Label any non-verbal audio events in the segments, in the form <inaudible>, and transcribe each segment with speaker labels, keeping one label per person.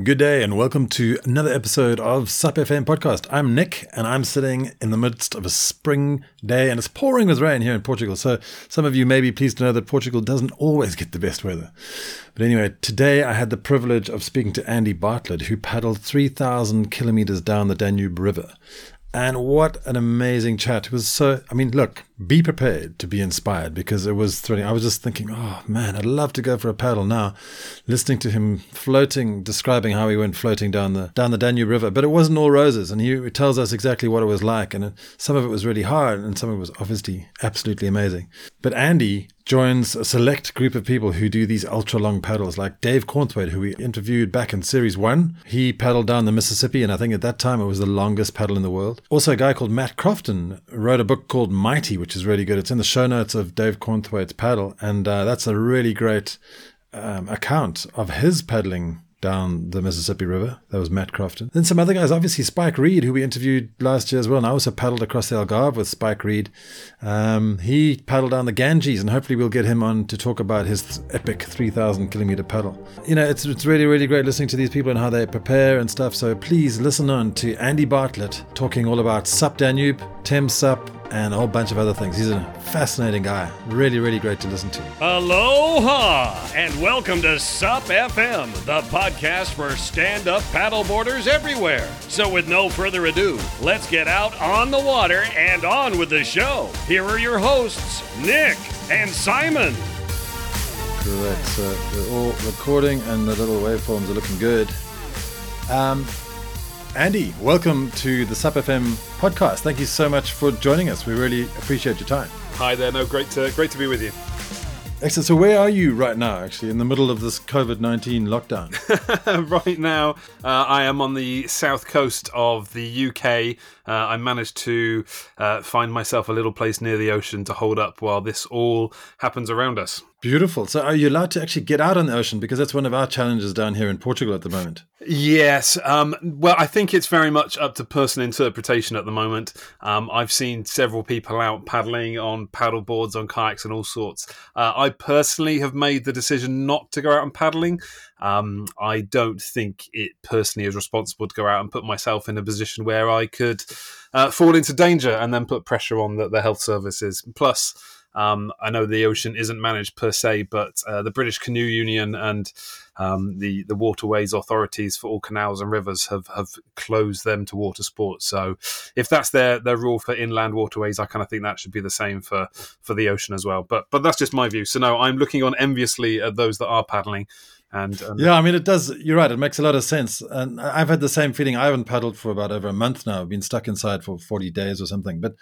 Speaker 1: Good day and welcome to another episode of SUP FM podcast. I'm Nick and I'm sitting in the midst of a spring day and it's pouring with rain here in Portugal. So some of you may be pleased to know that Portugal doesn't always get the best weather. But anyway, today I had the privilege of speaking to Andy Bartlett who paddled 3,000 kilometers down the Danube River. And what an amazing chat. It was so, I mean, look, be prepared to be inspired because it was thrilling. I was just thinking, oh man, I'd love to go for a paddle now, listening to him floating, describing how he went floating down the down the Danube River. But it wasn't all roses, and he tells us exactly what it was like. And some of it was really hard, and some of it was obviously absolutely amazing. But Andy joins a select group of people who do these ultra long paddles, like Dave Cornthwaite, who we interviewed back in series one. He paddled down the Mississippi, and I think at that time it was the longest paddle in the world. Also, a guy called Matt Crofton wrote a book called Mighty, which is really good. It's in the show notes of Dave Cornthwaite's paddle, and uh, that's a really great um, account of his paddling down the Mississippi River. That was Matt Crofton. Then some other guys, obviously Spike Reed, who we interviewed last year as well. And I also paddled across the Algarve with Spike Reed. Um, he paddled down the Ganges, and hopefully we'll get him on to talk about his epic 3,000 kilometer paddle. You know, it's, it's really, really great listening to these people and how they prepare and stuff. So please listen on to Andy Bartlett talking all about SUP Danube, Thames SUP, and a whole bunch of other things. He's a fascinating guy. Really, really great to listen to.
Speaker 2: Aloha and welcome to SUP FM, the podcast for stand up paddleboarders everywhere. So, with no further ado, let's get out on the water and on with the show. Here are your hosts, Nick and Simon.
Speaker 1: Correct. So, we're all recording and the little waveforms are looking good. Um, Andy, welcome to the SUP FM podcast. Thank you so much for joining us. We really appreciate your time.
Speaker 3: Hi there. No, great to great to be with you.
Speaker 1: Excellent. So, where are you right now? Actually, in the middle of this COVID nineteen lockdown. <laughs>
Speaker 3: right now, uh, I am on the south coast of the UK. Uh, I managed to uh, find myself a little place near the ocean to hold up while this all happens around us.
Speaker 1: Beautiful. So, are you allowed to actually get out on the ocean? Because that's one of our challenges down here in Portugal at the moment.
Speaker 3: Yes. Um, well, I think it's very much up to personal interpretation at the moment. Um, I've seen several people out paddling on paddle boards, on kayaks, and all sorts. Uh, I personally have made the decision not to go out and paddling. Um, I don't think it personally is responsible to go out and put myself in a position where I could uh, fall into danger and then put pressure on the, the health services. Plus, um, I know the ocean isn't managed per se, but uh, the British Canoe Union and um, the the waterways authorities for all canals and rivers have have closed them to water sports. So if that's their their rule for inland waterways, I kind of think that should be the same for for the ocean as well. But but that's just my view. So no, I'm looking on enviously at those that are paddling. And, and,
Speaker 1: yeah, I mean, it does. You're right. It makes a lot of sense. And I've had the same feeling. I haven't paddled for about over a month now. I've been stuck inside for 40 days or something. But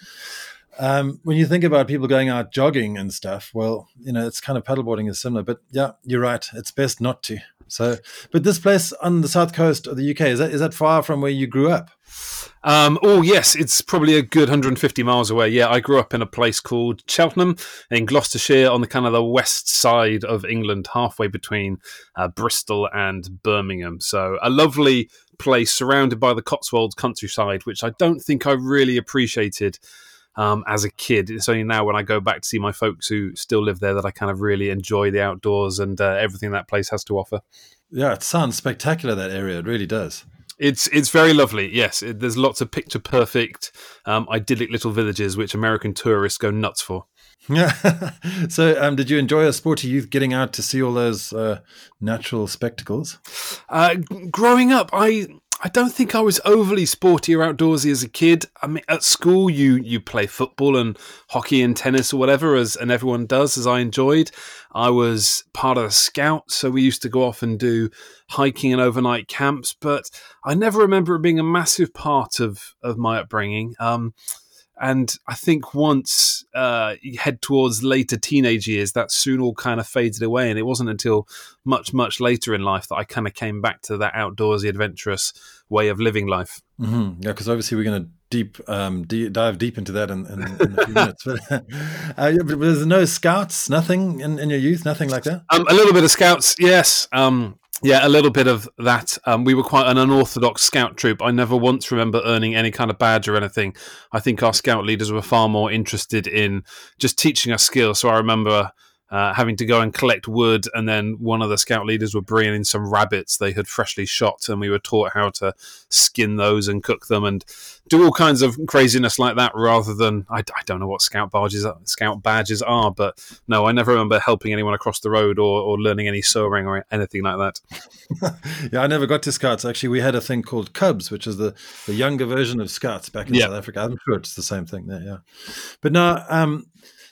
Speaker 1: um, when you think about people going out jogging and stuff, well, you know, it's kind of paddleboarding is similar. But yeah, you're right. It's best not to. So, but this place on the south coast of the UK is that is that far from where you grew up?
Speaker 3: Um, oh yes, it's probably a good 150 miles away. Yeah, I grew up in a place called Cheltenham in Gloucestershire, on the kind of the west side of England, halfway between uh, Bristol and Birmingham. So a lovely place surrounded by the Cotswolds countryside, which I don't think I really appreciated um, as a kid. It's only now when I go back to see my folks who still live there that I kind of really enjoy the outdoors and uh, everything that place has to offer.
Speaker 1: Yeah, it sounds spectacular. That area, it really does.
Speaker 3: It's it's very lovely. Yes, it, there's lots of picture perfect, um, idyllic little villages which American tourists go nuts for.
Speaker 1: Yeah. <laughs> so, um, did you enjoy a sporty youth getting out to see all those uh, natural spectacles?
Speaker 3: Uh, growing up, I I don't think I was overly sporty or outdoorsy as a kid. I mean, at school, you you play football and hockey and tennis or whatever, as and everyone does, as I enjoyed. I was part of the scouts, so we used to go off and do hiking and overnight camps. But I never remember it being a massive part of of my upbringing. Um, and I think once uh, you head towards later teenage years, that soon all kind of faded away. And it wasn't until much, much later in life that I kind of came back to that outdoorsy, adventurous way of living life.
Speaker 1: Mm-hmm. Yeah, because obviously we're going to deep, um, dive deep into that in, in, in a few minutes. <laughs> But, uh, but there's no scouts, nothing in, in your youth, nothing like that.
Speaker 3: Um, a little bit of scouts, yes. Um, yeah, a little bit of that. Um, we were quite an unorthodox scout troop. I never once remember earning any kind of badge or anything. I think our scout leaders were far more interested in just teaching us skills. So I remember uh, having to go and collect wood, and then one of the scout leaders were bringing in some rabbits they had freshly shot, and we were taught how to skin those and cook them and do all kinds of craziness like that. Rather than I, I don't know what scout badges scout badges are, but no, I never remember helping anyone across the road or, or learning any sewing or anything like that. <laughs>
Speaker 1: yeah, I never got to scouts. Actually, we had a thing called Cubs, which is the, the younger version of scouts back in yeah. South Africa. I'm sure it's the same thing there. Yeah, but no. Um,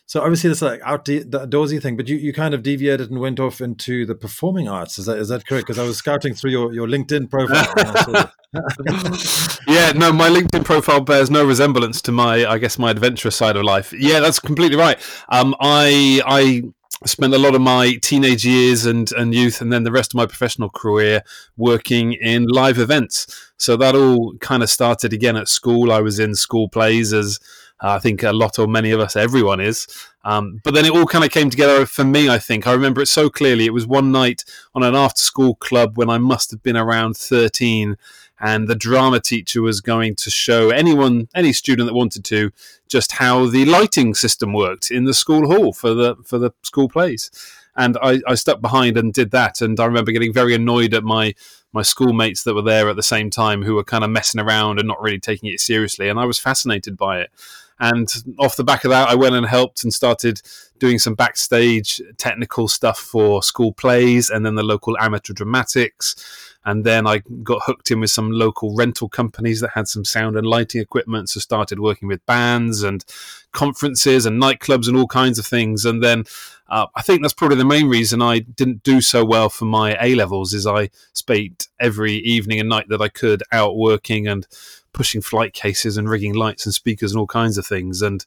Speaker 1: so obviously this like outdoorsy thing, but you, you kind of deviated and went off into the performing arts. Is that is that correct? Because I was scouting through your, your LinkedIn profile. <laughs>
Speaker 3: yeah, no, my LinkedIn profile bears no resemblance to my, I guess, my adventurous side of life. Yeah, that's completely right. Um, I I spent a lot of my teenage years and, and youth and then the rest of my professional career working in live events. So that all kind of started again at school. I was in school plays as uh, I think a lot or many of us, everyone is. Um, but then it all kind of came together for me, I think. I remember it so clearly. It was one night on an after school club when I must have been around 13 and the drama teacher was going to show anyone, any student that wanted to, just how the lighting system worked in the school hall for the for the school plays. And I, I stuck behind and did that. And I remember getting very annoyed at my my schoolmates that were there at the same time who were kind of messing around and not really taking it seriously. And I was fascinated by it. And off the back of that, I went and helped and started doing some backstage technical stuff for school plays and then the local amateur dramatics. And then I got hooked in with some local rental companies that had some sound and lighting equipment. So started working with bands and conferences and nightclubs and all kinds of things. And then uh, I think that's probably the main reason I didn't do so well for my A levels is I spent every evening and night that I could out working and pushing flight cases and rigging lights and speakers and all kinds of things. And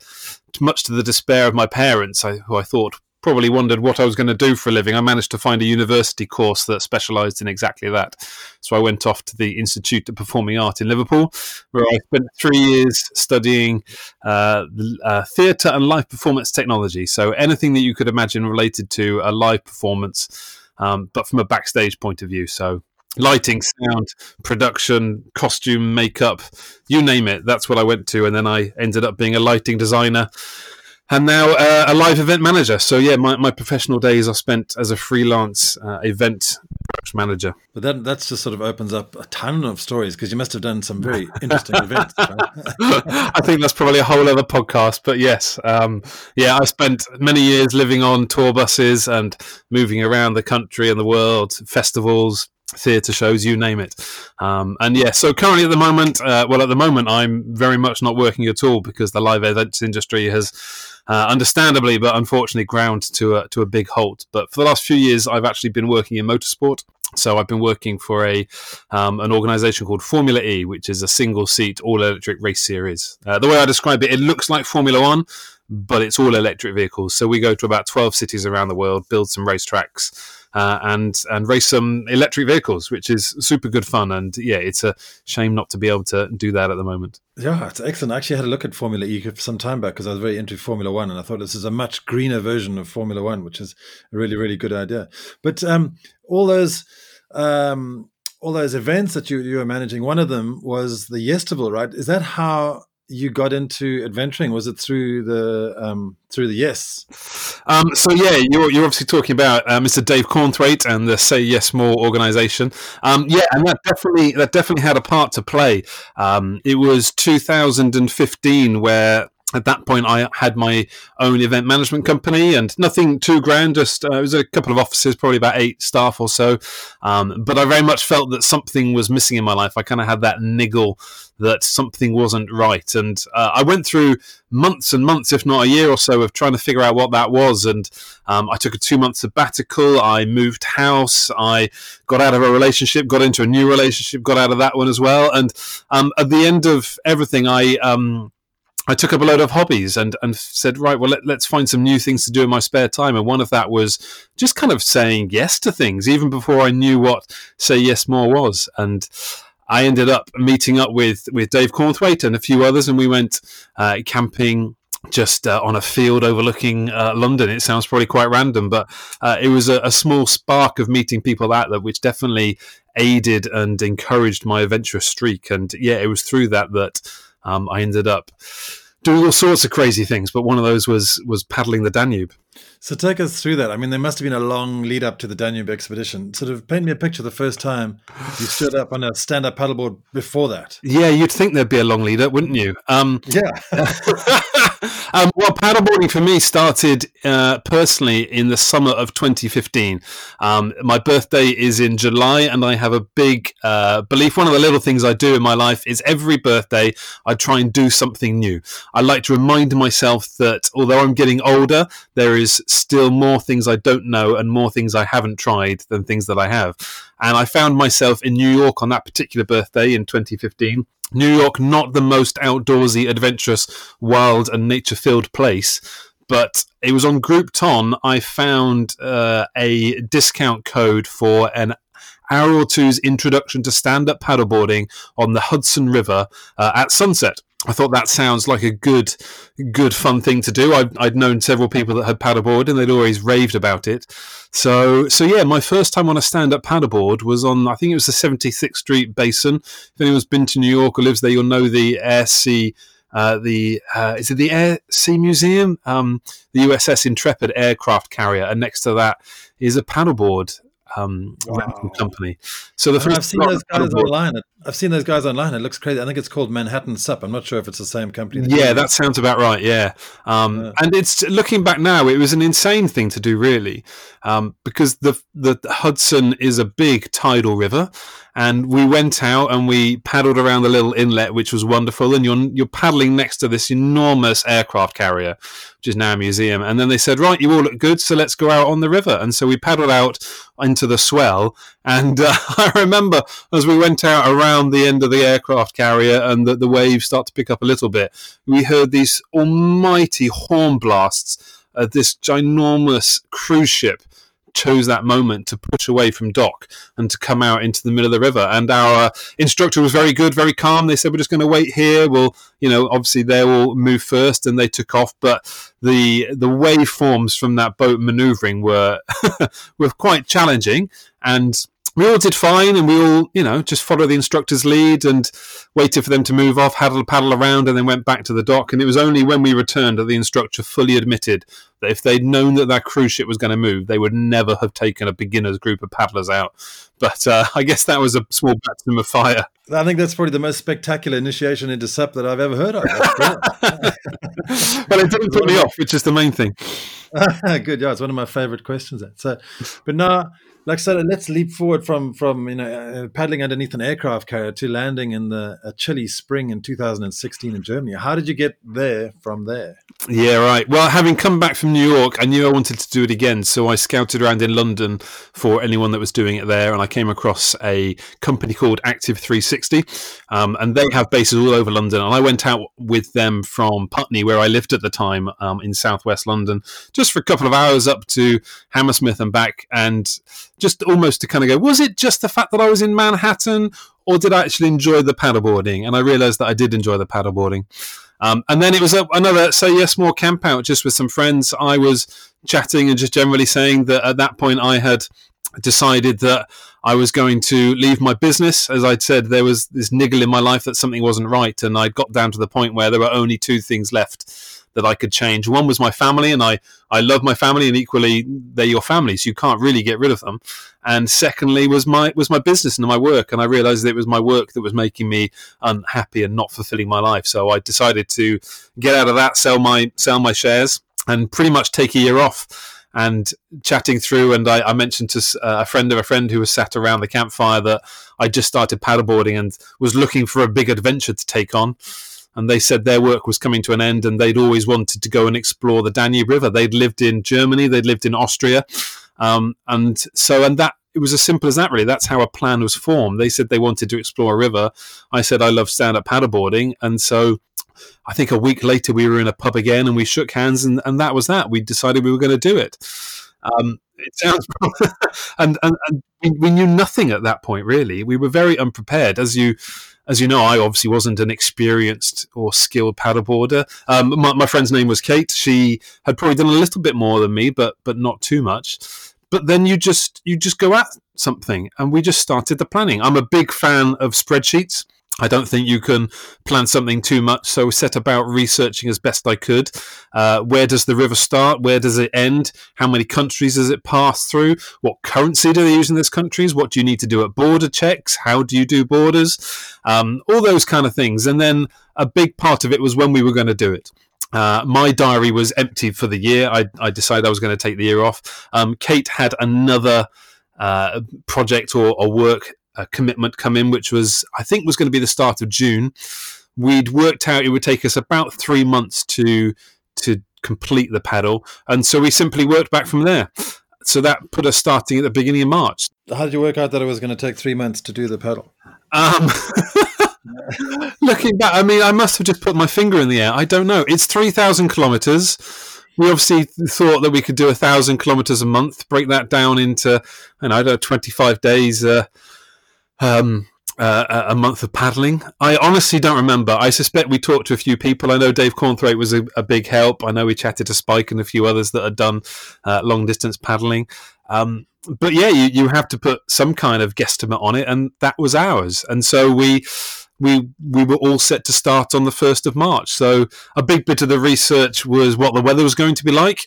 Speaker 3: much to the despair of my parents, I, who I thought probably wondered what I was going to do for a living, I managed to find a university course that specialised in exactly that. So I went off to the Institute of Performing Art in Liverpool, where I spent three years studying uh, uh, theatre and live performance technology. So anything that you could imagine related to a live performance, um, but from a backstage point of view. So lighting, sound, production, costume, makeup, you name it. That's what I went to. And then I ended up being a lighting designer and now uh, a live event manager. So yeah, my, my professional days are spent as a freelance uh, event manager.
Speaker 1: But that that's just sort of opens up a ton of stories because you must have done some very interesting <laughs> events.
Speaker 3: I think that's probably a whole other podcast. But yes, um, yeah, I spent many years living on tour buses and moving around the country and the world, festivals, theatre shows, you name it. Um, and yeah, so currently at the moment, uh, well, at the moment, I'm very much not working at all because the live events industry has, uh, understandably but unfortunately, ground to a to a big halt. But for the last few years, I've actually been working in motorsport. So I've been working for a um, an organisation called Formula E, which is a single seat all electric race series. Uh, the way I describe it, it looks like Formula One, but it's all electric vehicles. So we go to about twelve cities around the world, build some racetracks uh, and and race some electric vehicles, which is super good fun. And yeah, it's a shame not to be able to do that at the moment.
Speaker 1: Yeah, it's excellent. I actually had a look at Formula E some time back because I was very into Formula One, and I thought this is a much greener version of Formula One, which is a really really good idea. But um, all those. Um, all those events that you, you were managing, one of them was the Yestival, right? Is that how you got into adventuring? Was it through the um, through the Yes?
Speaker 3: Um, so yeah, you're, you're obviously talking about uh, Mr. Dave Cornthwaite and the Say Yes More organization. Um, yeah, and that definitely that definitely had a part to play. Um, it was 2015 where at that point, I had my own event management company and nothing too grand. Just uh, it was a couple of offices, probably about eight staff or so. Um, but I very much felt that something was missing in my life. I kind of had that niggle that something wasn't right, and uh, I went through months and months, if not a year or so, of trying to figure out what that was. And um, I took a two month sabbatical. I moved house. I got out of a relationship, got into a new relationship, got out of that one as well. And um, at the end of everything, I um, I took up a load of hobbies and, and said, right, well, let, us find some new things to do in my spare time. And one of that was just kind of saying yes to things, even before I knew what Say Yes More was. And I ended up meeting up with, with Dave Cornthwaite and a few others, and we went uh, camping just uh, on a field overlooking uh, London. It sounds probably quite random, but uh, it was a, a, small spark of meeting people out there, which definitely aided and encouraged my adventurous streak. And yeah, it was through that that um, I ended up doing all sorts of crazy things. But one of those was was paddling the Danube.
Speaker 1: So take us through that. I mean, there must have been a long lead up to the Danube expedition. Sort of paint me a picture the first time you stood up on a stand up paddleboard before that.
Speaker 3: Yeah, you'd think there'd be a long lead up, wouldn't you? Um,
Speaker 1: yeah. <laughs> <laughs>
Speaker 3: um, well, paddleboarding for me started uh, personally in the summer of 2015. Um, my birthday is in July, and I have a big uh, belief. One of the little things I do in my life is every birthday I try and do something new. I like to remind myself that although I'm getting older, there is still more things I don't know and more things I haven't tried than things that I have. And I found myself in New York on that particular birthday in 2015 New York, not the most outdoorsy, adventurous, wild, and nature filled place. But it was on Groupon I found uh, a discount code for an hour or two's introduction to stand up paddleboarding on the Hudson River uh, at sunset. I thought that sounds like a good, good fun thing to do. I'd, I'd known several people that had paddleboard, and they'd always raved about it. So, so yeah, my first time on a stand-up paddleboard was on, I think it was the 76th Street Basin. If anyone's been to New York or lives there, you'll know the Air Sea. Uh, the uh, is it the Air Sea Museum? Um, the USS Intrepid aircraft carrier, and next to that is a paddleboard um, wow. company.
Speaker 1: So the first I've seen those guys online. I've seen those guys online. It looks crazy. I think it's called Manhattan Sup. I'm not sure if it's the same company.
Speaker 3: Yeah, that sounds about right. Yeah, um, yeah. and it's looking back now, it was an insane thing to do, really, um, because the the Hudson is a big tidal river, and we went out and we paddled around the little inlet, which was wonderful. And you're you're paddling next to this enormous aircraft carrier, which is now a museum. And then they said, right, you all look good, so let's go out on the river. And so we paddled out into the swell. And uh, <laughs> I remember as we went out around the end of the aircraft carrier and the, the waves start to pick up a little bit, we heard these almighty horn blasts. of this ginormous cruise ship chose that moment to push away from dock and to come out into the middle of the river. And our instructor was very good, very calm. They said, "We're just going to wait here. We'll, you know, obviously they will move first," and they took off. But the the waveforms from that boat manoeuvring were <laughs> were quite challenging and we all did fine and we all, you know, just followed the instructor's lead and waited for them to move off, had a paddle around, and then went back to the dock. And it was only when we returned that the instructor fully admitted that if they'd known that that cruise ship was going to move, they would never have taken a beginner's group of paddlers out. But uh, I guess that was a small baptism of fire.
Speaker 1: I think that's probably the most spectacular initiation into SUP that I've ever heard of. <laughs> <laughs>
Speaker 3: well, it didn't put me off, which is the main thing. <laughs>
Speaker 1: Good, yeah, it's one of my favorite questions. So, but now like said, let's leap forward from from you know uh, paddling underneath an aircraft carrier to landing in the a chilly spring in 2016 in Germany. How did you get there from there?
Speaker 3: Yeah, right. Well, having come back from New York, I knew I wanted to do it again, so I scouted around in London for anyone that was doing it there, and I came across a company called Active 360, um, and they have bases all over London. And I went out with them from Putney, where I lived at the time, um, in southwest London, just for a couple of hours up to Hammersmith and back, and just almost to kind of go, was it just the fact that I was in Manhattan, or did I actually enjoy the paddleboarding? And I realised that I did enjoy the paddleboarding. Um, and then it was a, another say yes more camp out just with some friends. I was chatting and just generally saying that at that point I had decided that I was going to leave my business. As I'd said, there was this niggle in my life that something wasn't right, and I'd got down to the point where there were only two things left that I could change. One was my family, and I, I love my family, and equally they're your family, so you can't really get rid of them. And secondly was my was my business and my work, and I realised that it was my work that was making me unhappy and not fulfilling my life. So I decided to get out of that, sell my sell my shares, and pretty much take a year off and chatting through. And I, I mentioned to a friend of a friend who was sat around the campfire that I just started paddleboarding and was looking for a big adventure to take on and they said their work was coming to an end and they'd always wanted to go and explore the Danube River. They'd lived in Germany, they'd lived in Austria. Um, and so, and that, it was as simple as that, really. That's how a plan was formed. They said they wanted to explore a river. I said I love stand up paddleboarding. And so I think a week later we were in a pub again and we shook hands and, and that was that. We decided we were going to do it. Um, it sounds, <laughs> and, and, and we, we knew nothing at that point, really. We were very unprepared. As you, as you know, I obviously wasn't an experienced or skilled paddleboarder. Um, my, my, friend's name was Kate. She had probably done a little bit more than me, but but not too much. But then you just you just go at something, and we just started the planning. I'm a big fan of spreadsheets. I don't think you can plan something too much. So we set about researching as best I could. Uh, where does the river start? Where does it end? How many countries does it pass through? What currency do they use in those countries? What do you need to do at border checks? How do you do borders? Um, all those kind of things. And then a big part of it was when we were going to do it. Uh, my diary was empty for the year. I, I decided I was going to take the year off. Um, Kate had another uh, project or, or work a commitment come in, which was I think was going to be the start of June. We'd worked out it would take us about three months to to complete the paddle, and so we simply worked back from there. So that put us starting at the beginning of March.
Speaker 1: How did you work out that it was going to take three months to do the paddle?
Speaker 3: Um, <laughs> looking back, I mean, I must have just put my finger in the air. I don't know. It's three thousand kilometers we obviously thought that we could do a thousand kilometers a month, break that down into, I don't know, 25 days, uh, um, uh, a month of paddling. I honestly don't remember. I suspect we talked to a few people. I know Dave Cornthwaite was a, a big help. I know we chatted to Spike and a few others that had done uh, long distance paddling. Um, but yeah, you, you have to put some kind of guesstimate on it, and that was ours. And so we we we were all set to start on the first of March. So a big bit of the research was what the weather was going to be like.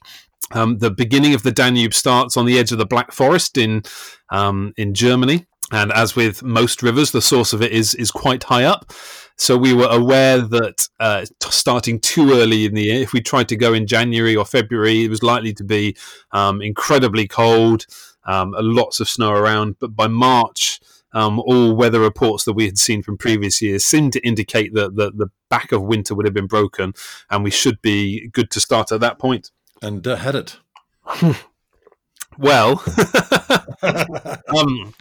Speaker 3: Um, the beginning of the Danube starts on the edge of the Black Forest in um, in Germany. And as with most rivers, the source of it is is quite high up. So we were aware that uh, starting too early in the year, if we tried to go in January or February, it was likely to be um, incredibly cold, um, lots of snow around. But by March, um, all weather reports that we had seen from previous years seemed to indicate that the, the back of winter would have been broken, and we should be good to start at that point.
Speaker 1: And uh, had it. <laughs>
Speaker 3: well, <laughs> <laughs> um,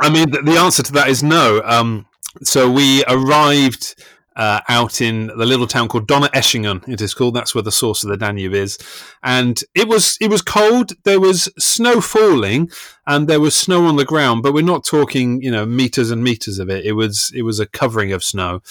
Speaker 3: I mean, the, the answer to that is no. Um, so we arrived uh, out in the little town called Donaueschingen. It is called. That's where the source of the Danube is, and it was it was cold. There was snow falling, and there was snow on the ground. But we're not talking, you know, meters and meters of it. It was it was a covering of snow.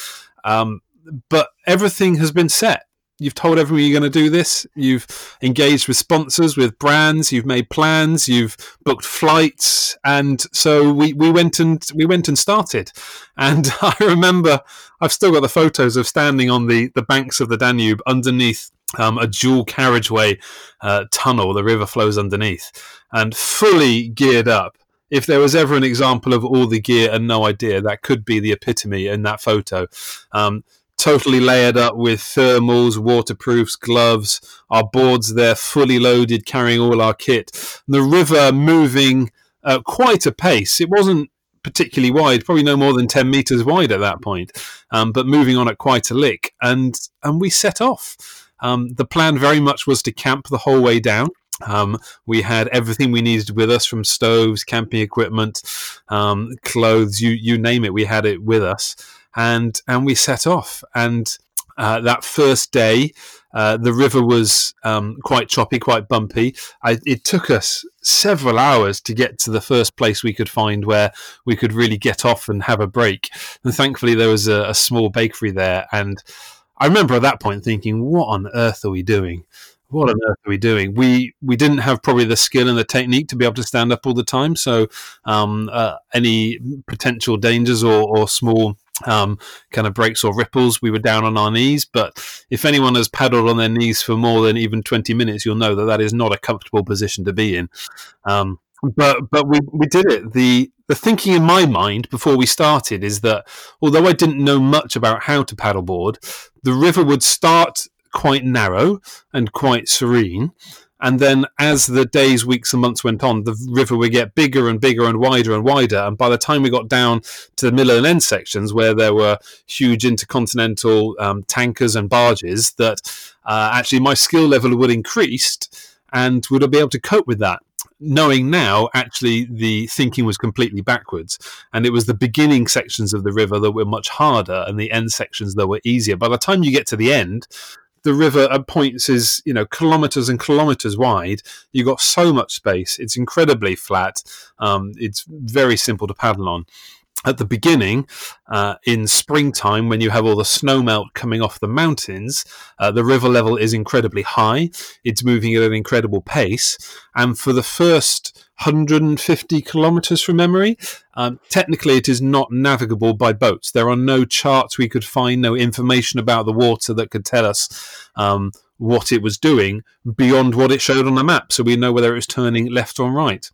Speaker 3: Um, but everything has been set you've told everyone you're going to do this. You've engaged with sponsors, with brands. You've made plans. You've booked flights, and so we, we went and we went and started. <laughs> And I remember I've still got the photos of standing on the the banks of the Danube underneath. Um, a dual carriageway uh, tunnel, the river flows underneath, and fully geared up if there was ever an example of all the gear and no idea, that could be the epitome in that photo. Um, totally layered up with thermals, waterproofs, gloves. Our boards there fully loaded, carrying all our kit. The river moving at quite a pace. It wasn't particularly wide, probably no more than 10 meters wide at that point, um, but moving on at quite a lick. And, and we set off. Um, the plan very much was to camp the whole way down. Um, we had everything we needed with us from stoves, camping equipment, um, clothes, you, you name it, we had it with us and and we set off. And uh, that first day, uh, the river was um, quite choppy, quite bumpy. I, it took us several hours to get to the first place we could find where we could really get off and have a break. And thankfully, there was a, a small bakery there. And I remember at that point thinking, "What on earth are we doing?" What on earth are we doing? We we didn't have probably the skill and the technique to be able to stand up all the time. So um, uh, any potential dangers or, or small um, kind of breaks or ripples, we were down on our knees. But if anyone has paddled on their knees for more than even 20 minutes, you'll know that that is not a comfortable position to be in. Um, but but we, we did it. The the thinking in my mind before we started is that although I didn't know much about how to paddleboard, the river would start quite narrow and quite serene, and then as the days, weeks, and months went on, the river would get bigger and bigger and wider and wider. And by the time we got down to the middle and end sections, where there were huge intercontinental um, tankers and barges, that uh, actually my skill level would increase and would I be able to cope with that? knowing now actually the thinking was completely backwards and it was the beginning sections of the river that were much harder and the end sections that were easier by the time you get to the end the river at points is you know kilometers and kilometers wide. You've got so much space. It's incredibly flat. Um, it's very simple to paddle on. At the beginning, uh, in springtime, when you have all the snow melt coming off the mountains, uh, the river level is incredibly high. It's moving at an incredible pace. And for the first 150 kilometers from memory, um, technically it is not navigable by boats. There are no charts we could find, no information about the water that could tell us um, what it was doing beyond what it showed on the map. So we know whether it was turning left or right.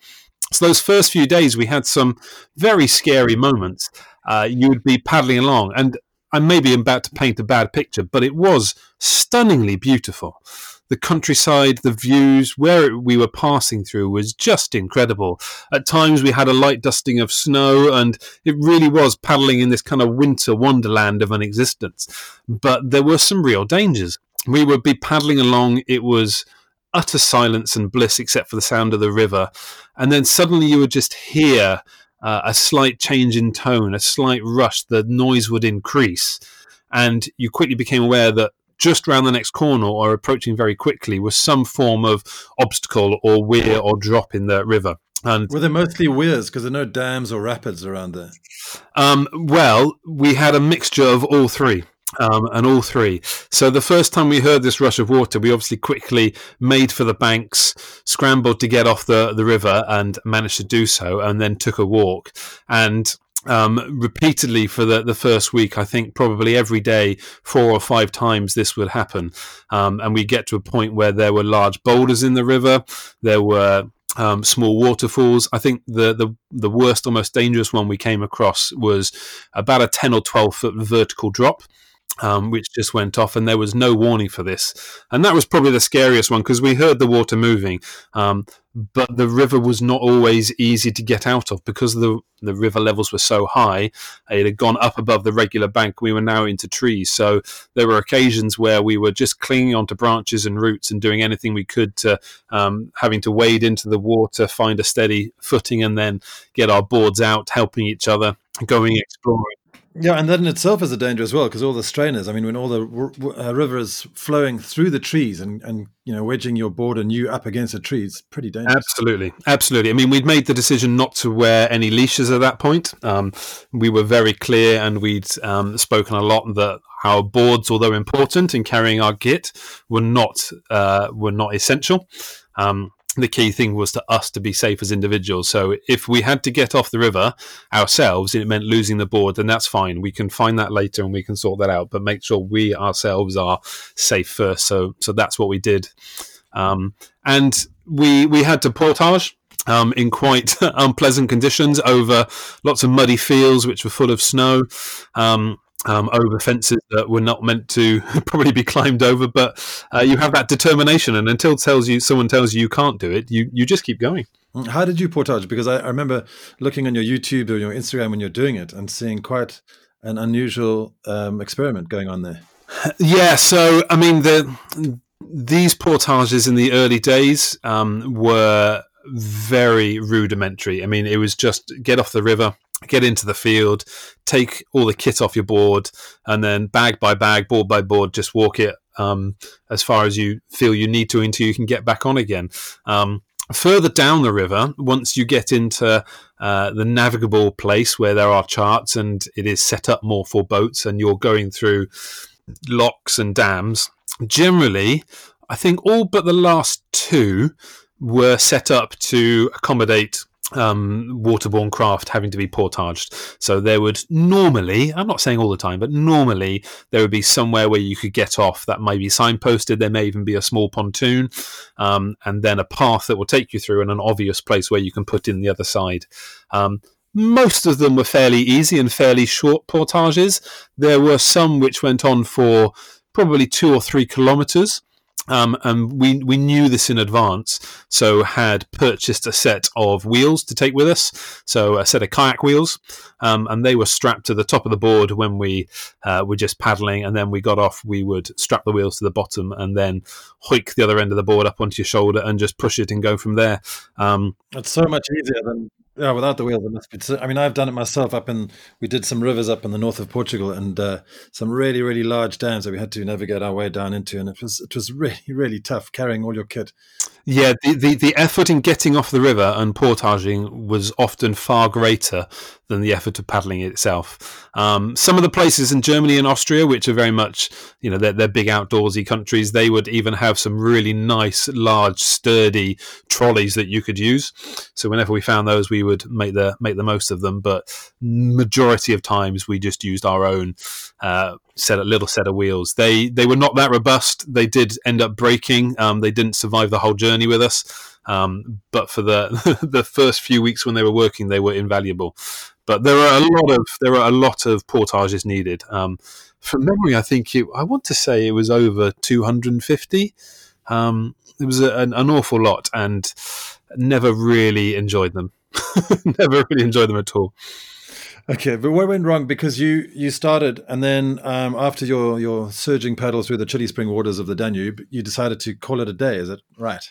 Speaker 3: So those first few days, we had some very scary moments. Uh, you would be paddling along, and I may be about to paint a bad picture, but it was stunningly beautiful. The countryside, the views, where we were passing through was just incredible. At times, we had a light dusting of snow, and it really was paddling in this kind of winter wonderland of an existence. But there were some real dangers. We would be paddling along, it was utter silence and bliss except for the sound of the river. And then suddenly you would just hear uh, a slight change in tone, a slight rush, the noise would increase. And you quickly became aware that just round the next corner or approaching very quickly was some form of obstacle or weir or drop in the river.
Speaker 1: And were there mostly weirs because there are no dams or rapids around there?
Speaker 3: Um, well, we had a mixture of all three um, and all three. So the first time we heard this rush of water, we obviously quickly made for the banks, scrambled to get off the, the river, and managed to do so, and then took a walk. And um, repeatedly for the, the first week, I think probably every day, four or five times, this would happen. Um, and we get to a point where there were large boulders in the river, there were um, small waterfalls. I think the, the the worst or most dangerous one we came across was about a ten or twelve foot vertical drop um, which just went off, and there was no warning for this. And that was probably the scariest one because we heard the water moving, um, but the river was not always easy to get out of because the the river levels were so high. It had gone up above the regular bank. We were now into trees, so there were occasions where we were just clinging onto branches and roots and doing anything we could to um, having to wade into the water, find a steady footing, and then get our boards out, helping each other, going exploring.
Speaker 1: Yeah, and that in itself is a danger as well because all the strainers. I mean, when all the uh, river is flowing through the trees and, and you know wedging your board and you up against a tree, it's pretty dangerous.
Speaker 3: Absolutely, absolutely. I mean, we'd made the decision not to wear any leashes at that point. Um, we were very clear, and we'd um, spoken a lot that our boards, although important in carrying our kit, were not uh, were not essential. Um, the key thing was to us to be safe as individuals. So if we had to get off the river ourselves, it meant losing the board, then that's fine. We can find that later and we can sort that out. But make sure we ourselves are safe first. So so that's what we did, um, and we we had to portage. Um, in quite <laughs> unpleasant conditions over lots of muddy fields which were full of snow. Um, um, over fences that were not meant to <laughs> probably be climbed over, but uh, you have that determination, and until tells you someone tells you you can't do it, you you just keep going.
Speaker 1: Mm, how did you portage? Because I, I remember looking on your YouTube or your Instagram when you're doing it and seeing quite an unusual um, experiment going on there. <laughs>
Speaker 3: Yeah, so I mean the these portages in the early days um, were very rudimentary. I mean, it was just get off the river, get into the field, take all the kit off your board, and then bag by bag, board by board, just walk it um, as far as you feel you need to until you can get back on again. Um, further down the river, once you get into uh, the navigable place where there are charts and it is set up more for boats, and you're going through locks and dams, generally, I think all but the last two were set up to accommodate um, waterborne craft having to be portaged. So there would normally, I'm not saying all the time, but normally there would be somewhere where you could get off that may be signposted. There may even be a small pontoon, um, and then a path that will take you through and an obvious place where you can put in the other side. Um, most of them were fairly easy and fairly short portages. There were some which went on for probably two or three kilometres. Um, and we we knew this in advance, so had purchased a set of wheels to take with us. So a set of kayak wheels, um, and they were strapped to the top of the board when we uh, were just paddling. And then we got off, we would strap the wheels to the bottom, and then hoik the other end of the board up onto your shoulder and just push it and go from there. Um,
Speaker 1: it's so much easier than yeah, without the wheels, it must be. I mean, I've done it myself. Up in, we did some rivers up in the north of Portugal, and uh, some really, really large dams that we had to navigate our way down into, and it was it was really, really tough carrying all your kit.
Speaker 3: Yeah, the, the, the effort in getting off the river and portaging was often far greater than the effort of paddling itself. Um, some of the places in Germany and Austria, which are very much, you know, they're, they're big outdoorsy countries, they would even have some really nice, large, sturdy trolleys that you could use. So whenever we found those, we would make the make the most of them. But majority of times, we just used our own uh, set a little set of wheels. They they were not that robust. They did end up breaking. Um, they didn't survive the whole journey with us. Um, but for the <laughs> the first few weeks when they were working, they were invaluable. But there are a lot of there are a lot of portages needed. Um, from memory, I think it, I want to say it was over 250. Um, it was a, an, an awful lot, and never really enjoyed them. <laughs> never really enjoyed them at all.
Speaker 1: Okay, but what went wrong? Because you you started, and then um, after your your surging paddle through the chilly spring waters of the Danube, you decided to call it a day. Is it right?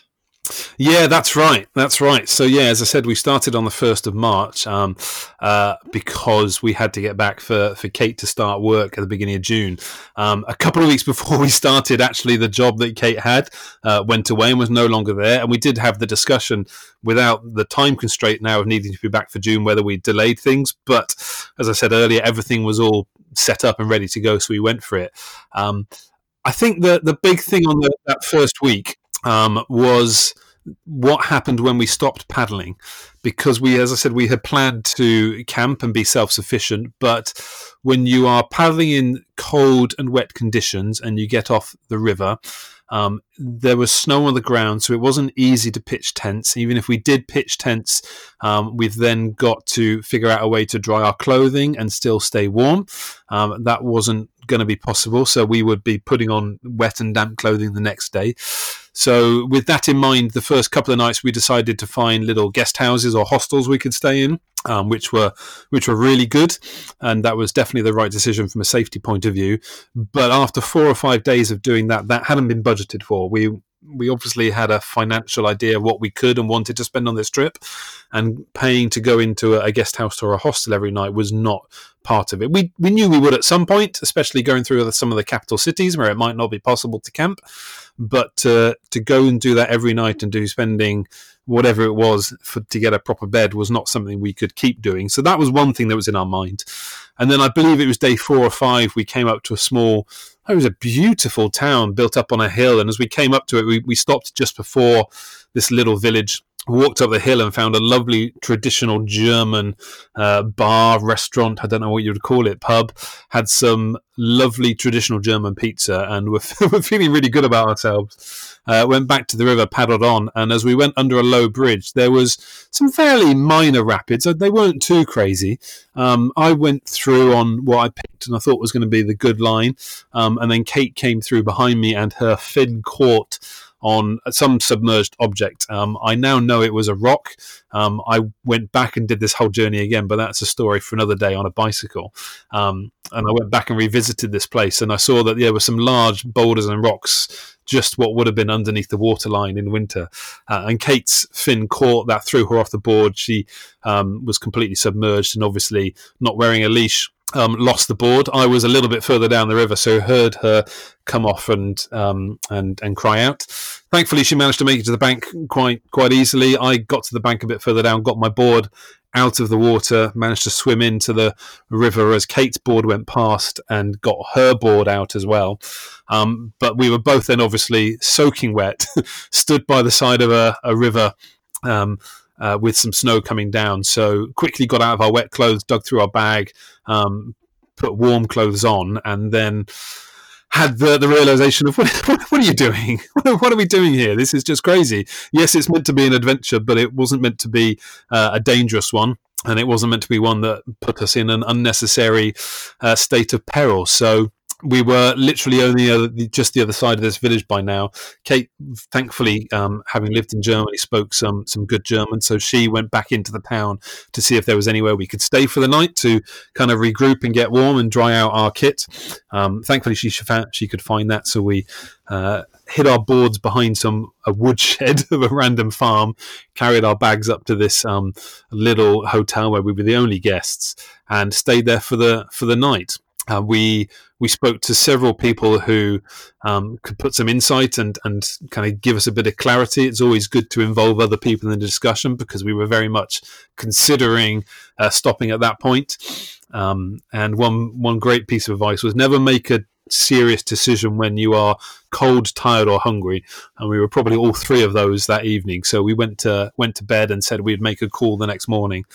Speaker 3: Yeah, that's right. That's right. So yeah, as I said, we started on the first of March um, uh, because we had to get back for for Kate to start work at the beginning of June. Um, a couple of weeks <laughs> before we started, actually, the job that Kate had uh, went away and was no longer there, and we did have the discussion without the time constraint now of needing to be back for June whether we delayed things. But as I said earlier, everything was all set up and ready to go, so we went for it. Um, I think the the big thing on the, that first week um, was what happened when we stopped paddling because we as i said we had planned to camp and be self-sufficient but when you are paddling in cold and wet conditions and you get off the river um, there was snow on the ground so it wasn't easy to pitch tents. Even if we did pitch tents um, we've then got to figure out a way to dry our clothing and still stay warm. Um, that wasn't going to be possible so we would be putting on wet and damp clothing the next day so, with that in mind, the first couple of nights we decided to find little guest houses or hostels we could stay in, um, which were which were really good, and that was definitely the right decision from a safety point of view. But after four or five days of doing that, that hadn't been budgeted for. We we obviously had a financial idea of what we could and wanted to spend on this trip, and paying to go into a, guest house or a hostel every night was not part of it. We we knew we would at some point, especially going through some of the capital cities where it might not be possible to camp. But to to go and do that every night and do spending whatever it was for to get a proper bed was not something we could keep doing. So that was one thing that was in our mind. And then I believe it was day four or five we came up to a small. Oh, it was a beautiful town built up on a hill, and as we came up to it, we, we stopped just before this little village walked up the hill and found a lovely traditional German uh, bar, restaurant, I don't know what you would call it, pub, had some lovely traditional German pizza, and we're, <laughs> we're feeling really good about ourselves. Uh, went back to the river, paddled on, and as we went under a low bridge, there was some fairly minor rapids. They weren't too crazy. Um, I went through on what I picked and I thought was going to be the good line, um, and then Kate came through behind me, and her fin caught on some submerged object. Um, I now know it was a rock. Um, I went back and did this whole journey again, but that's a story for another day on a bicycle. Um, and I went back and revisited this place, and I saw that there were some large boulders and rocks just what would have been underneath the waterline in winter. Uh, and Kate's fin caught that, threw her off the board. She um, was completely submerged and obviously not wearing a leash um, lost the board. I was a little bit further down the river, so heard her come off and um, and and cry out. Thankfully, she managed to make it to the bank quite quite easily. I got to the bank a bit further down, got my board out of the water, managed to swim into the river as Kate's board went past, and got her board out as well. Um, but we were both then obviously soaking wet, <laughs> stood by the side of a, a river. Um, uh, with some snow coming down. So quickly got out of our wet clothes, dug through our bag, um, put warm clothes on, and then had the, the realization of <laughs> what, what, are you doing? <laughs> What, are we doing here? This is just crazy. Yes, it's meant to be an adventure, but it wasn't meant to be uh, a dangerous one. And it wasn't meant to be one that put us in an unnecessary uh, state of peril. So we were literally only uh, just the other side of this village by now. Kate, thankfully, um, having lived in Germany, spoke some some good German, so she went back into the town to see if there was anywhere we could stay for the night to kind of regroup and get warm and dry out our kit. Um, thankfully, she found she could find that, so we uh, hid our boards behind some a woodshed <laughs> of a random farm, carried our bags up to this um, little hotel where we were the only guests, and stayed there for the for the night. Uh, we we spoke to several people who um, could put some insight and and kind of give us a bit of clarity. It's always good to involve other people in the discussion because we were very much considering uh, stopping at that point. Um, and one one great piece of advice was never make a serious decision when you are cold, tired, or hungry. And we were probably all three of those that evening. So we went to went to bed and said we'd make a call the next morning.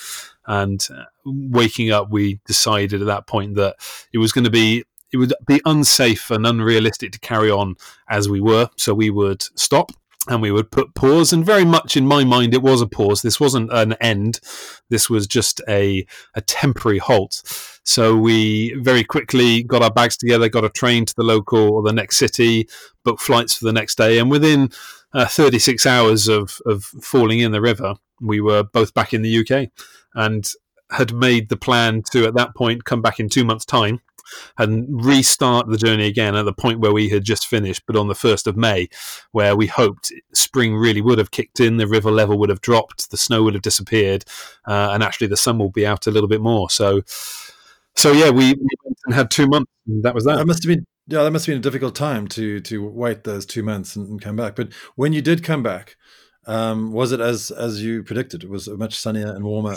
Speaker 3: And uh, waking up, we decided at that point that it was going to be it would be unsafe and unrealistic to carry on as we were. So we would stop and we would put pause. And very much in my mind, it was a pause. This wasn't an end. This was just a, a temporary halt. So we very quickly got our bags together, got a train to the local or the next city, booked flights for the next day. And within uh, 36 hours of, of falling in the river, we were both back in the UK and had made the plan to, at that point, come back in two months' time and restart the journey again at the point where we had just finished, but on the 1st of May, where we hoped spring really would have kicked in, the river level would have dropped, the snow would have disappeared, uh, and actually the sun will be out a little bit more. So, so yeah, we, had two months, and that was that.
Speaker 1: That must have been yeah, that must have been a difficult time to to wait those two months and, and come back. But when you did come back, um, was it as as you predicted? It was much sunnier and warmer.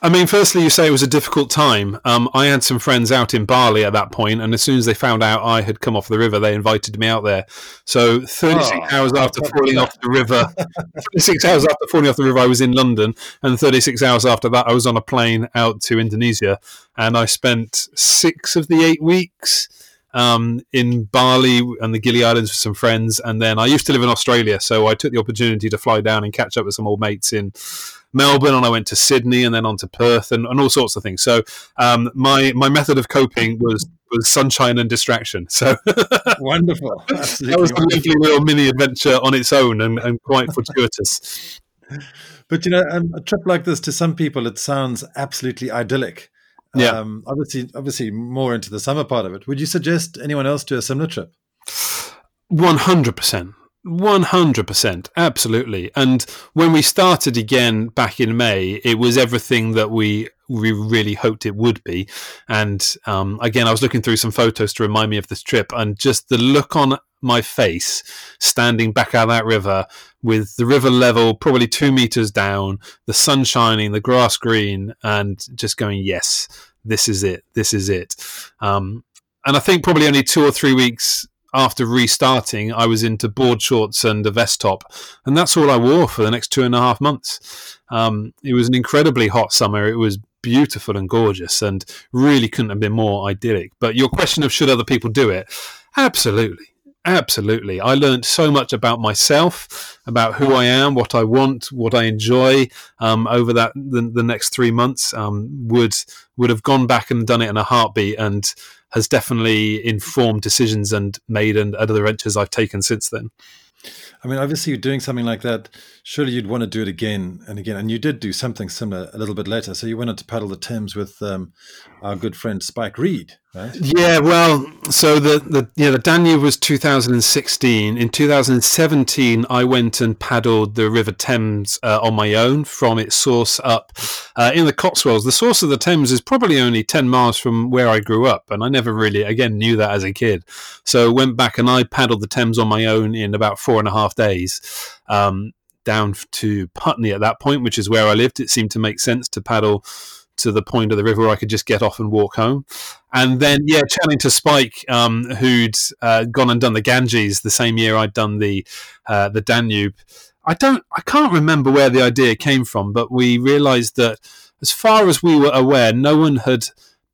Speaker 3: I mean, firstly, you say it was a difficult time. Um, I had some friends out in Bali at that point, and as soon as they found out I had come off the river, they invited me out there. So, 36 oh, hours after falling off the river, <laughs> 36 hours after falling off the river, I was in London, and 36 hours after that, I was on a plane out to Indonesia, and I spent six of the eight weeks um, in Bali and the Gili Islands with some friends. And then I used to live in Australia, so I took the opportunity to fly down and catch up with some old mates in Melbourne, and I went to Sydney and then on to Perth and, and all sorts of things. So um, my my method of coping was was sunshine and distraction. So <laughs>
Speaker 1: wonderful.
Speaker 3: Absolutely that was a lovely little mini adventure on its own and, and quite fortuitous.
Speaker 1: But you know, um, a trip like this to some people it sounds absolutely idyllic.
Speaker 3: Yeah.
Speaker 1: Um, obviously, obviously, more into the summer part of it. Would you suggest anyone else do a similar trip?
Speaker 3: One hundred percent. 100% absolutely. And when we started again back in may it was everything that we we really hoped it would be. And um, again i was looking through some photos to remind me of this trip and just the look on my face standing back out of that river with the river level probably two meters down the sun shining the grass green and just going yes this is it this is it. Um, and i think probably only two or three weeks after restarting, I was into board shorts and a vest top, and that's all I wore for the next two and a half months. Um, it was an incredibly hot summer. It was beautiful and gorgeous, and really couldn't have been more idyllic. But your question of should other people do it? Absolutely. Absolutely. I learned so much about myself, about who I am, what I want, what I enjoy um, over that the, the, next three months. Um, would would have gone back and done it in a heartbeat and has definitely informed decisions and made and other ventures I've taken since then.
Speaker 1: I mean, obviously, you're doing something like that. Surely you'd want to do it again and again. And you did do something similar a little bit later. So you went on to paddle the Thames with um, our good friend Spike Reid, right?
Speaker 3: Yeah, well, so the, the yeah the Danube was 2016. In 2017, I went and paddled the River Thames uh, on my own from its source up uh, in the Cotswolds. The source of the Thames is probably only 10 miles from where I grew up, and I never really again knew that as a kid. So went back and I paddled the Thames on my own in about four and a half days. Um, down to Putney at that point, which is where I lived. It seemed to make sense to paddle to the point of the river where I could just get off and walk home. And then, yeah, chatting to Spike, um, who'd uh, gone and done the Ganges the same year I'd done the uh, the Danube. I don't, I can't remember where the idea came from, but we realised that, as far as we were aware, no one had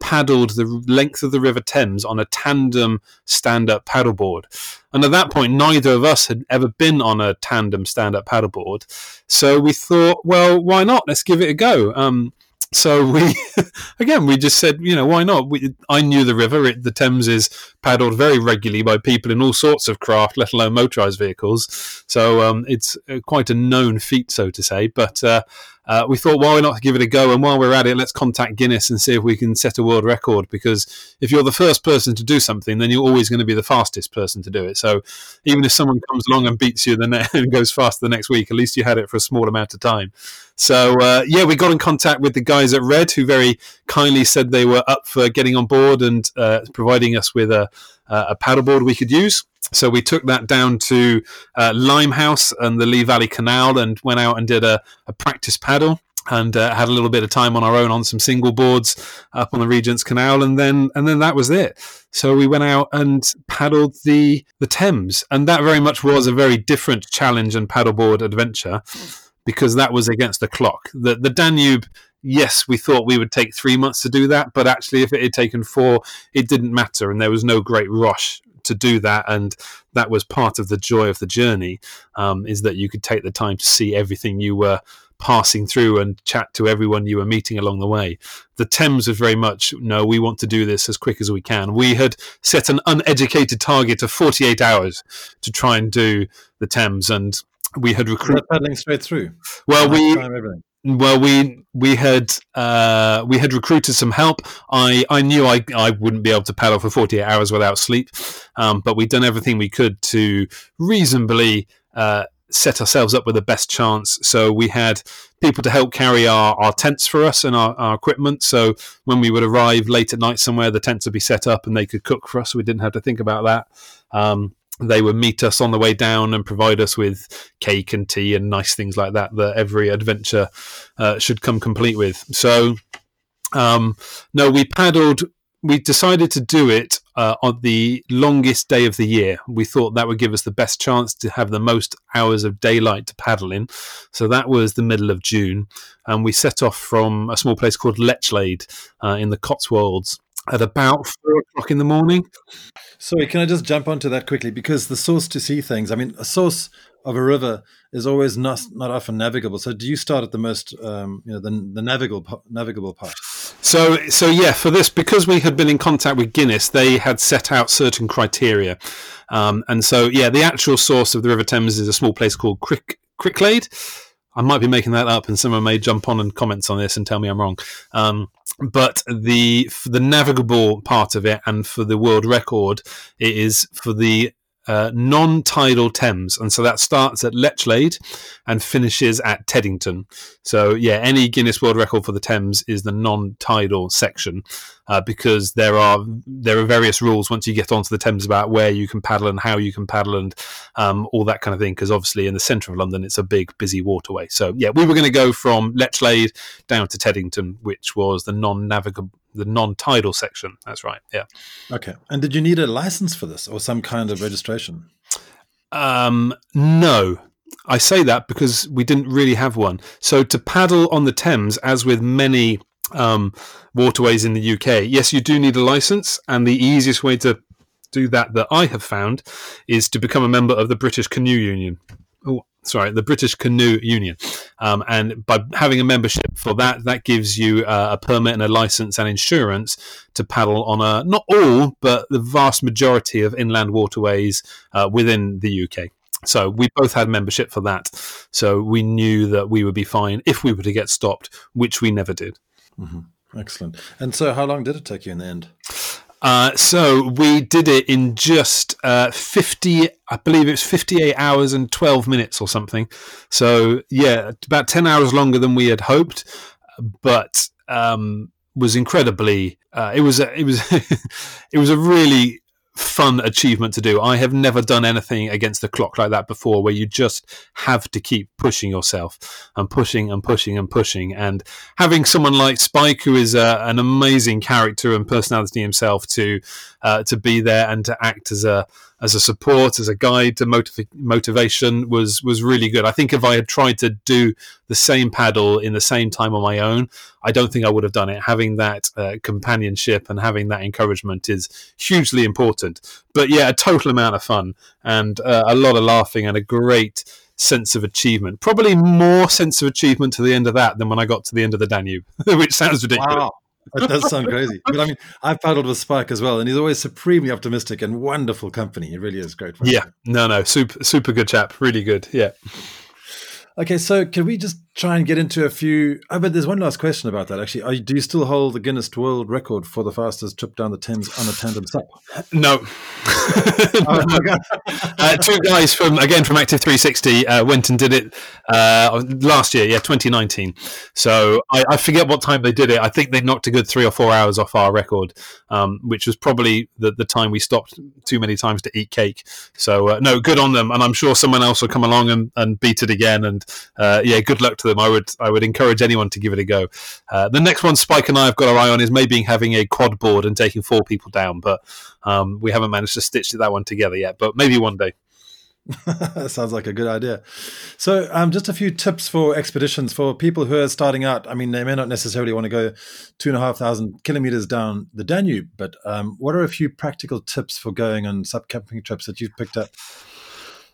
Speaker 3: paddled the length of the River Thames on a tandem stand up paddleboard. And at that point, neither of us had ever been on a tandem stand up paddleboard. So we thought, well, why not? Let's give it a go. Um, so we, <laughs> again, we just said, you know, why not? We, I knew the river. It, the Thames is paddled very regularly by people in all sorts of craft, let alone motorized vehicles. So um, it's uh, quite a known feat, so to say. But uh, uh, we thought, why not give it a go? And while we're at it, let's contact Guinness and see if we can set a world record. Because if you're the first person to do something, then you're always going to be the fastest person to do it. So even if someone comes along and beats you the ne- <laughs> and goes faster the next week, at least you had it for a small amount of time. So uh, yeah, we got in contact with the guys at Red, who very kindly said they were up for getting on board and uh, providing us with a, a paddleboard we could use. So we took that down to uh, Limehouse and the Lee Valley Canal and went out and did a, a practice paddle and uh, had a little bit of time on our own on some single boards up on the Regent's Canal, and then and then that was it. So we went out and paddled the the Thames, and that very much was a very different challenge and paddleboard adventure because that was against the clock. The the Danube. Yes, we thought we would take three months to do that, but actually, if it had taken four, it didn't matter, and there was no great rush to do that, and that was part of the joy of the journey. Um, is that you could take the time to see everything you were passing through and chat to everyone you were meeting along the way. The Thames was very much, no, we want to do this as quick as we can. We had set an uneducated target of 48 hours to try and do the Thames, and we had recruited
Speaker 1: paddling straight through.
Speaker 3: Well, we well we we had uh, we had recruited some help. I I knew I I wouldn't be able to paddle for 48 hours without sleep, um, but we'd done everything we could to reasonably. Uh, set ourselves up with the best chance. So we had people to help carry our, our tents for us and our, our equipment. So when we would arrive late at night somewhere, the tents would be set up and they could cook for us. We didn't have to think about that. Um, they would meet us on the way down and provide us with cake and tea and nice things like that that every adventure uh, should come complete with. So, um, no, we paddled we decided to do it uh, on the longest day of the year. We thought that would give us the best chance to have the most hours of daylight to paddle in. So that was the middle of June. And we set off from a small place called Lechlade uh, in the Cotswolds at about four o'clock in the morning.
Speaker 1: Sorry, can I just jump onto that quickly? Because the source to see things, I mean, a source of a river is always not not often navigable. So do you start at the most, um, you know, the, the navigable navigable part?
Speaker 3: So so yeah, for this because we had been in contact with Guinness, they had set out certain criteria, um, and so yeah, the actual source of the River Thames is a small place called Crick Cricklade. I might be making that up, and someone may jump on and comments on this and tell me I'm wrong. Um, but the the navigable part of it, and for the world record, it is for the uh, non-tidal Thames, and so that starts at Lechlade and finishes at Teddington. So yeah, any Guinness World Record for the Thames is the non-tidal section uh, because there are there are various rules once you get onto the Thames about where you can paddle and how you can paddle and um, all that kind of thing. Because obviously in the centre of London it's a big busy waterway. So yeah, we were going to go from Lechlade down to Teddington, which was the non-navigable the non-tidal section. That's right. Yeah.
Speaker 1: Okay. And did you need a license for this or some kind of registration?
Speaker 3: Um, no. I say that because we didn't really have one. So to paddle on the Thames, as with many um, waterways in the UK, yes, you do need a license, and the easiest way to do that that I have found is to become a member of the British Canoe Union. Oh, sorry, the British Canoe Union. Um, and by having a membership for that, that gives you uh, a permit and a license and insurance to paddle on a not all, but the vast majority of inland waterways uh, within the UK. So we both had membership for that. So we knew that we would be fine if we were to get stopped, which we never did.
Speaker 1: Mm-hmm. Excellent. And so, how long did it take you in the end?
Speaker 3: Uh, so we did it in just uh, 50, I believe it was 58 hours and 12 minutes or something. So, yeah, about 10 hours longer than we had hoped, but um, was incredibly, uh, it was, a, it was, <laughs> it was a really fun achievement to do. I have never done anything against the clock like that before, where you just have to keep pushing yourself and pushing and pushing and pushing. And having someone like Spike, who is a, an amazing character and personality himself, to uh, to be there and to act as a as a support, as a guide to motiv- motivation was was really good. I think if I had tried to do the same paddle in the same time on my own, I don't think I would have done it. Having that uh, companionship and having that encouragement is hugely important. But yeah, a total amount of fun and uh, a lot of laughing and a great sense of achievement. Probably more sense of achievement to the end of that than when I got to the end of the Danube, <laughs> which sounds ridiculous.
Speaker 1: Wow. That does sound crazy. But I mean, I've paddled with Spike as well, and he's always supremely optimistic and wonderful company. He really is great.
Speaker 3: Yeah, no, no, super, super good chap. Really good. Yeah.
Speaker 1: Okay, so can we just try and get into a few. I oh, bet there's one last question about that. Actually, Are, do you still hold the Guinness World Record for the fastest trip down the Thames on a tandem sup? <laughs>
Speaker 3: No. <laughs> oh, <laughs> uh, two guys from again from Active 360 uh, went and did it uh, last year, yeah, 2019. So I, I, forget what time they did it. I think they knocked a good three or four hours off our record, um, which was probably the, the time we stopped too many times to eat cake. So uh, no, good on them, and I'm sure someone else will come along and, and beat it again. And uh, yeah, good luck to them. I would I would encourage anyone to give it a go. Uh, the next one Spike and I have got our eye on is maybe having a quad board and taking four people down, but um, we haven't managed to stitch that one together yet. But maybe one day. <laughs>
Speaker 1: Sounds like a good idea. So, um, just a few tips for expeditions for people who are starting out. I mean, they may not necessarily want to go two and a half thousand kilometers down the Danube, but um, what are a few practical tips for going on sup camping trips that you've picked up?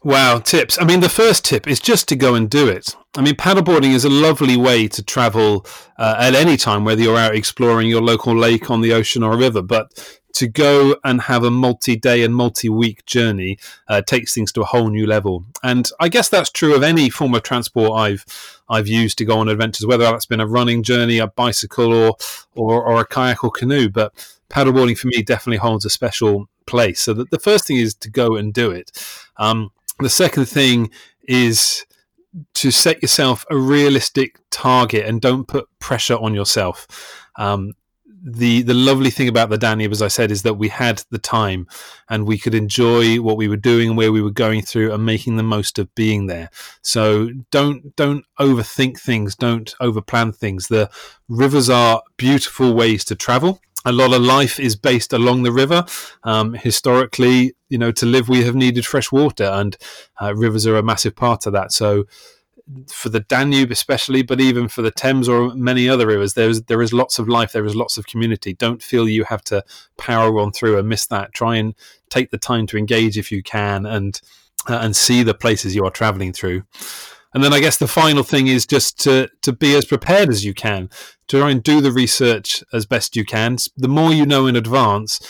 Speaker 3: Wow, tips. I mean, the first tip is just to go and do it. I mean, paddleboarding is a lovely way to travel uh, at any time, whether you're out exploring your local lake on the ocean or a river. But to go and have a multi-day and multi-week journey uh, takes things to a whole new level. And I guess that's true of any form of transport I've I've used to go on adventures, whether that's been a running journey, a bicycle, or or, or a kayak or canoe. But paddleboarding for me definitely holds a special place. So the, the first thing is to go and do it. Um, the second thing is to set yourself a realistic target and don't put pressure on yourself. Um, the the lovely thing about the Danube, as I said, is that we had the time and we could enjoy what we were doing and where we were going through and making the most of being there. So don't don't overthink things, don't overplan things. The rivers are beautiful ways to travel a lot of life is based along the river. Um, historically, you know, to live, we have needed fresh water, and uh, rivers are a massive part of that. So, for the Danube, especially, but even for the Thames or many other rivers, there's there is lots of life. There is lots of community. Don't feel you have to power on through and miss that. Try and take the time to engage if you can, and uh, and see the places you are traveling through. And then I guess the final thing is just to to be as prepared as you can. To try and do the research as best you can. The more you know in advance,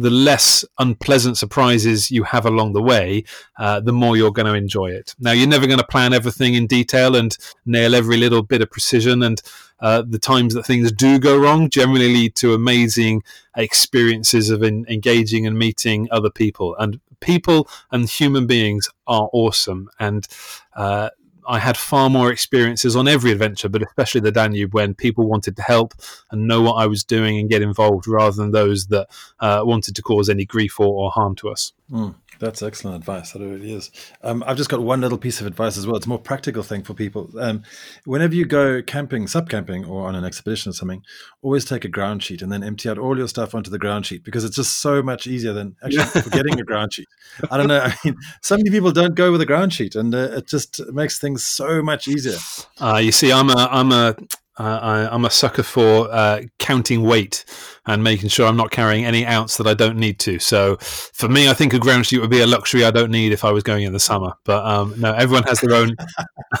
Speaker 3: the less unpleasant surprises you have along the way, uh, the more you're going to enjoy it. Now, you're never going to plan everything in detail and nail every little bit of precision. And uh, the times that things do go wrong generally lead to amazing experiences of in, engaging and meeting other people. And people and human beings are awesome. And uh, I had far more experiences on every adventure, but especially the Danube when people wanted to help and know what I was doing and get involved rather than those that uh, wanted to cause any grief or, or harm to us.
Speaker 1: Mm. That's excellent advice. That really is. Um, I've just got one little piece of advice as well. It's a more practical thing for people. Um, whenever you go camping, sup camping, or on an expedition or something, always take a ground sheet and then empty out all your stuff onto the ground sheet because it's just so much easier than <laughs> actually forgetting a ground sheet. I don't know. <laughs> I mean, so many people don't go with a ground sheet, and uh, it just makes things so much easier.
Speaker 3: Uh, you see, I'm a I'm a uh, I, am a sucker for uh, counting weight and making sure I'm not carrying any ounce that I don't need to. So for me, I think a ground sheet would be a luxury I don't need if I was going in the summer. But um, no, everyone has their own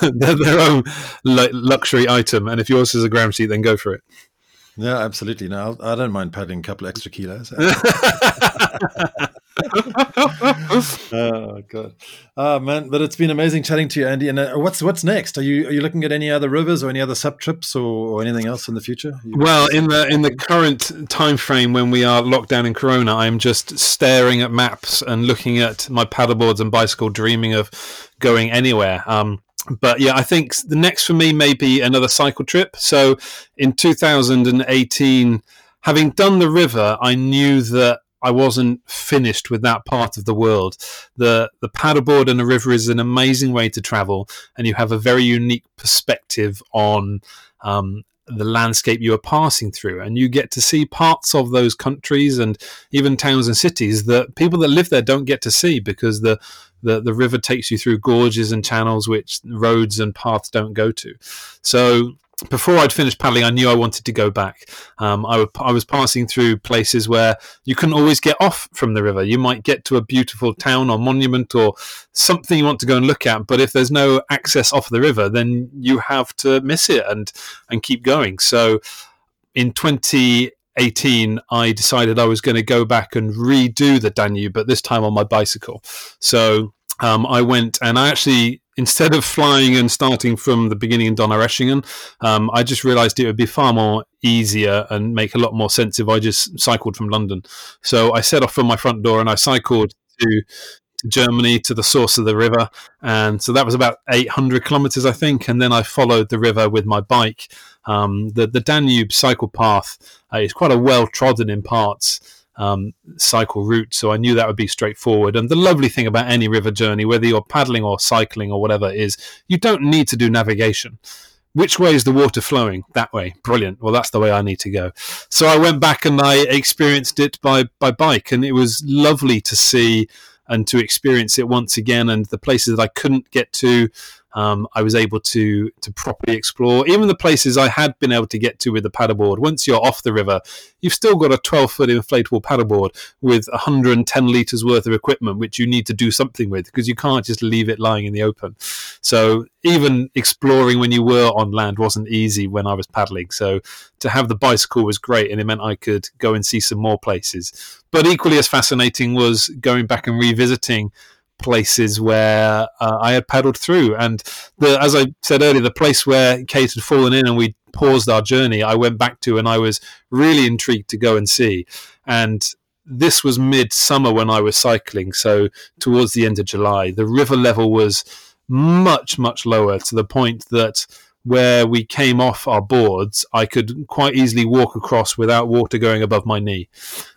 Speaker 3: <laughs> <laughs> their own luxury item, and if yours is a ground sheet, then go for it.
Speaker 1: Yeah, absolutely. No, I don't mind padding a couple extra kilos. <laughs> oh god, oh man! But it's been amazing chatting to you, Andy. And uh, what's what's next? Are you are you looking at any other rivers or any other sup trips or, or anything else in the future?
Speaker 3: well, in the in the current time frame when we are locked down in Corona, I'm just staring at maps and looking at my paddleboards and bicycle, dreaming of going anywhere. Um, but yeah, I think the next for me may be another cycle trip. So in 2018, having done the river, I knew that I wasn't finished with that part of the world. The the paddleboard and the river is an amazing way to travel, and you have a very unique perspective on um, the landscape you are passing through, and you get to see parts of those countries and even towns and cities that people that live there don't get to see because the the, the river takes you through gorges and channels which roads and paths don't go to. So before I'd finished paddling, I knew I wanted to go back. Um, I, was passing through places where you couldn't always get off from the river. You might get to a beautiful town or monument or something you want to go and look at, but if there's no access off the river, then you have to miss it and and keep going. So in 2018, I decided I was going to go back and redo the Danube, but this time on my bicycle. So um, I went and I actually instead of flying and starting from the beginning in Donaueschingen, um, I just realised it would be far more easier and make a lot more sense if I just cycled from London. So I set off from my front door and I cycled to Germany to the source of the river, and so that was about 800 kilometers, I think. And then I followed the river with my bike. Um, the the Danube cycle path uh, is quite a well trodden in parts um, cycle route, so I knew that would be straightforward. And the lovely thing about any river journey, whether you're paddling or cycling or whatever, is you don't need to do navigation. Which way is the water flowing? That way. Brilliant. Well, that's the way I need to go. So I went back and I experienced it by, by bike, and it was lovely to see and to experience it once again. And the places that I couldn't get to, um, I was able to to properly explore. Even the places I had been able to get to with the paddleboard. Once you're off the river, you've still got a 12 foot inflatable paddleboard with 110 liters worth of equipment, which you need to do something with because you can't just leave it lying in the open. So even exploring when you were on land wasn't easy when I was paddling. So to have the bicycle was great, and it meant I could go and see some more places. But equally as fascinating was going back and revisiting places where uh, I had paddled through. And the, as I said earlier, the place where Kate had fallen in and we paused our journey, I went back to and I was really intrigued to go and see. And this was mid-summer when I was cycling, so towards the end of July. The river level was much, much lower to the point that where we came off our boards, I could quite easily walk across without water going above my knee.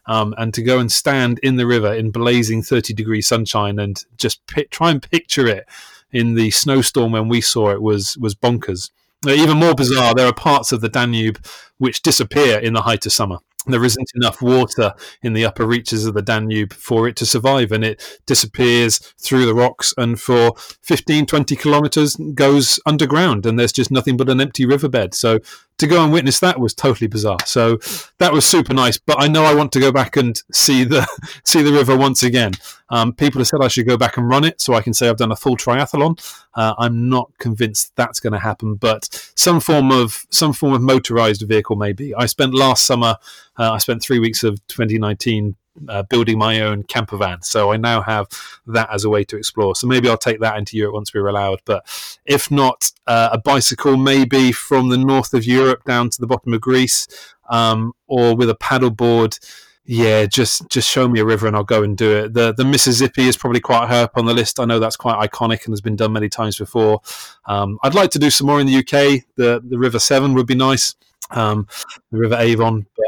Speaker 3: Um, and to go and stand in the river in blazing 30 degree sunshine and just try and picture it in the snowstorm when we saw it was, was bonkers. Even more bizarre, there are parts of the Danube which disappear in the height of summer there isn't enough water in the upper reaches of the Danube for it to survive and it disappears through the rocks and for 15 20 kilometers goes underground and there's just nothing but an empty riverbed. So to go and witness that was totally bizarre. So that was super nice but I know I want to go back and see the <laughs> see the river once again. Um, people have said I should go back and run it so I can say I've done a full triathlon uh, I'm not convinced that's going to happen but some form of some form of motorized vehicle maybe I spent last summer uh, I spent three weeks of 2019 uh, building my own camper van. So I now have that as a way to explore. So maybe I'll take that into Europe once we're allowed. But if not, uh, a bicycle maybe from the north of Europe down to the bottom of Greece, um, or with a paddleboard. Yeah, just just show me a river and I'll go and do it. The the Mississippi is probably quite high up on the list. I know that's quite iconic and has been done many times before. Um, I'd like to do some more in the UK. The the River Severn would be nice. Um, the River Avon, but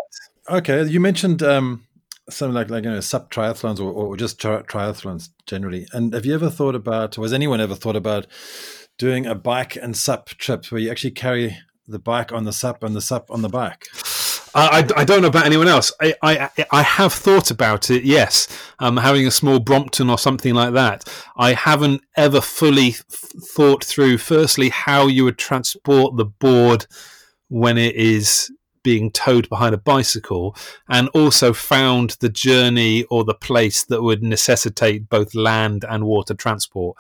Speaker 1: Okay, you mentioned um, something like like you know sup triathlons or, or just tri- triathlons generally. And have you ever thought about, or has anyone ever thought about doing a bike and sup trip where you actually carry the bike on the sup and the sup on the bike?
Speaker 3: I, I, don't know about anyone else. I, I, I have thought about it, yes. Um, having a small Brompton or something like that. I haven't ever fully th- thought through, firstly, how you would transport the board when it is being towed behind a bicycle and also found the journey or the place that would necessitate both land and water transport.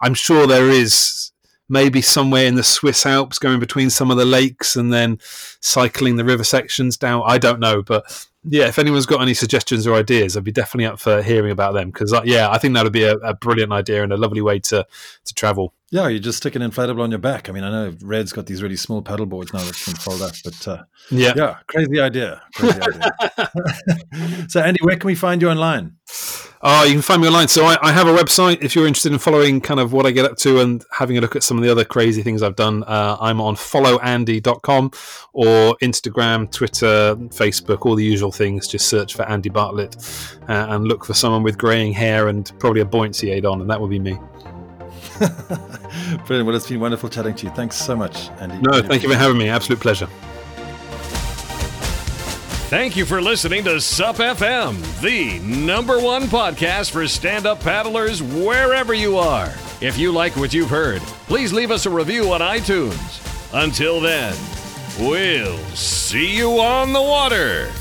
Speaker 3: I'm sure there is maybe somewhere in the Swiss Alps going between some of the lakes and then cycling the river sections down. I don't know, but yeah, if anyone's got any suggestions or ideas, I'd be definitely up for hearing about them because, uh, yeah, I think that would be a, a, brilliant idea and a lovely way to to travel.
Speaker 1: Yeah, you just stick an inflatable on your back. I mean, I know Red's got these really small paddle boards now that can fold up, but uh, yeah, yeah, crazy idea. Crazy idea. <laughs> <laughs> so, Andy, where can we find you online?
Speaker 3: Oh, you can find me online. So I, I, have a website if you're interested in following kind of what I get up to and having a look at some of the other crazy things I've done. Uh, I'm on followandy.com or Instagram, Twitter, Facebook, all the usual things. Just search for Andy Bartlett uh, and look for someone with greying hair and probably a buoyancy aid on, and that will be me. <laughs>
Speaker 1: Brilliant. Well, it's been wonderful chatting to you. Thanks so much, Andy.
Speaker 3: No, thank you for having me. Absolute pleasure.
Speaker 2: Thank you for listening to SUP FM, the number one podcast for stand up paddlers wherever you are. If you like what you've heard, please leave us a review on iTunes. Until then, we'll see you on the water.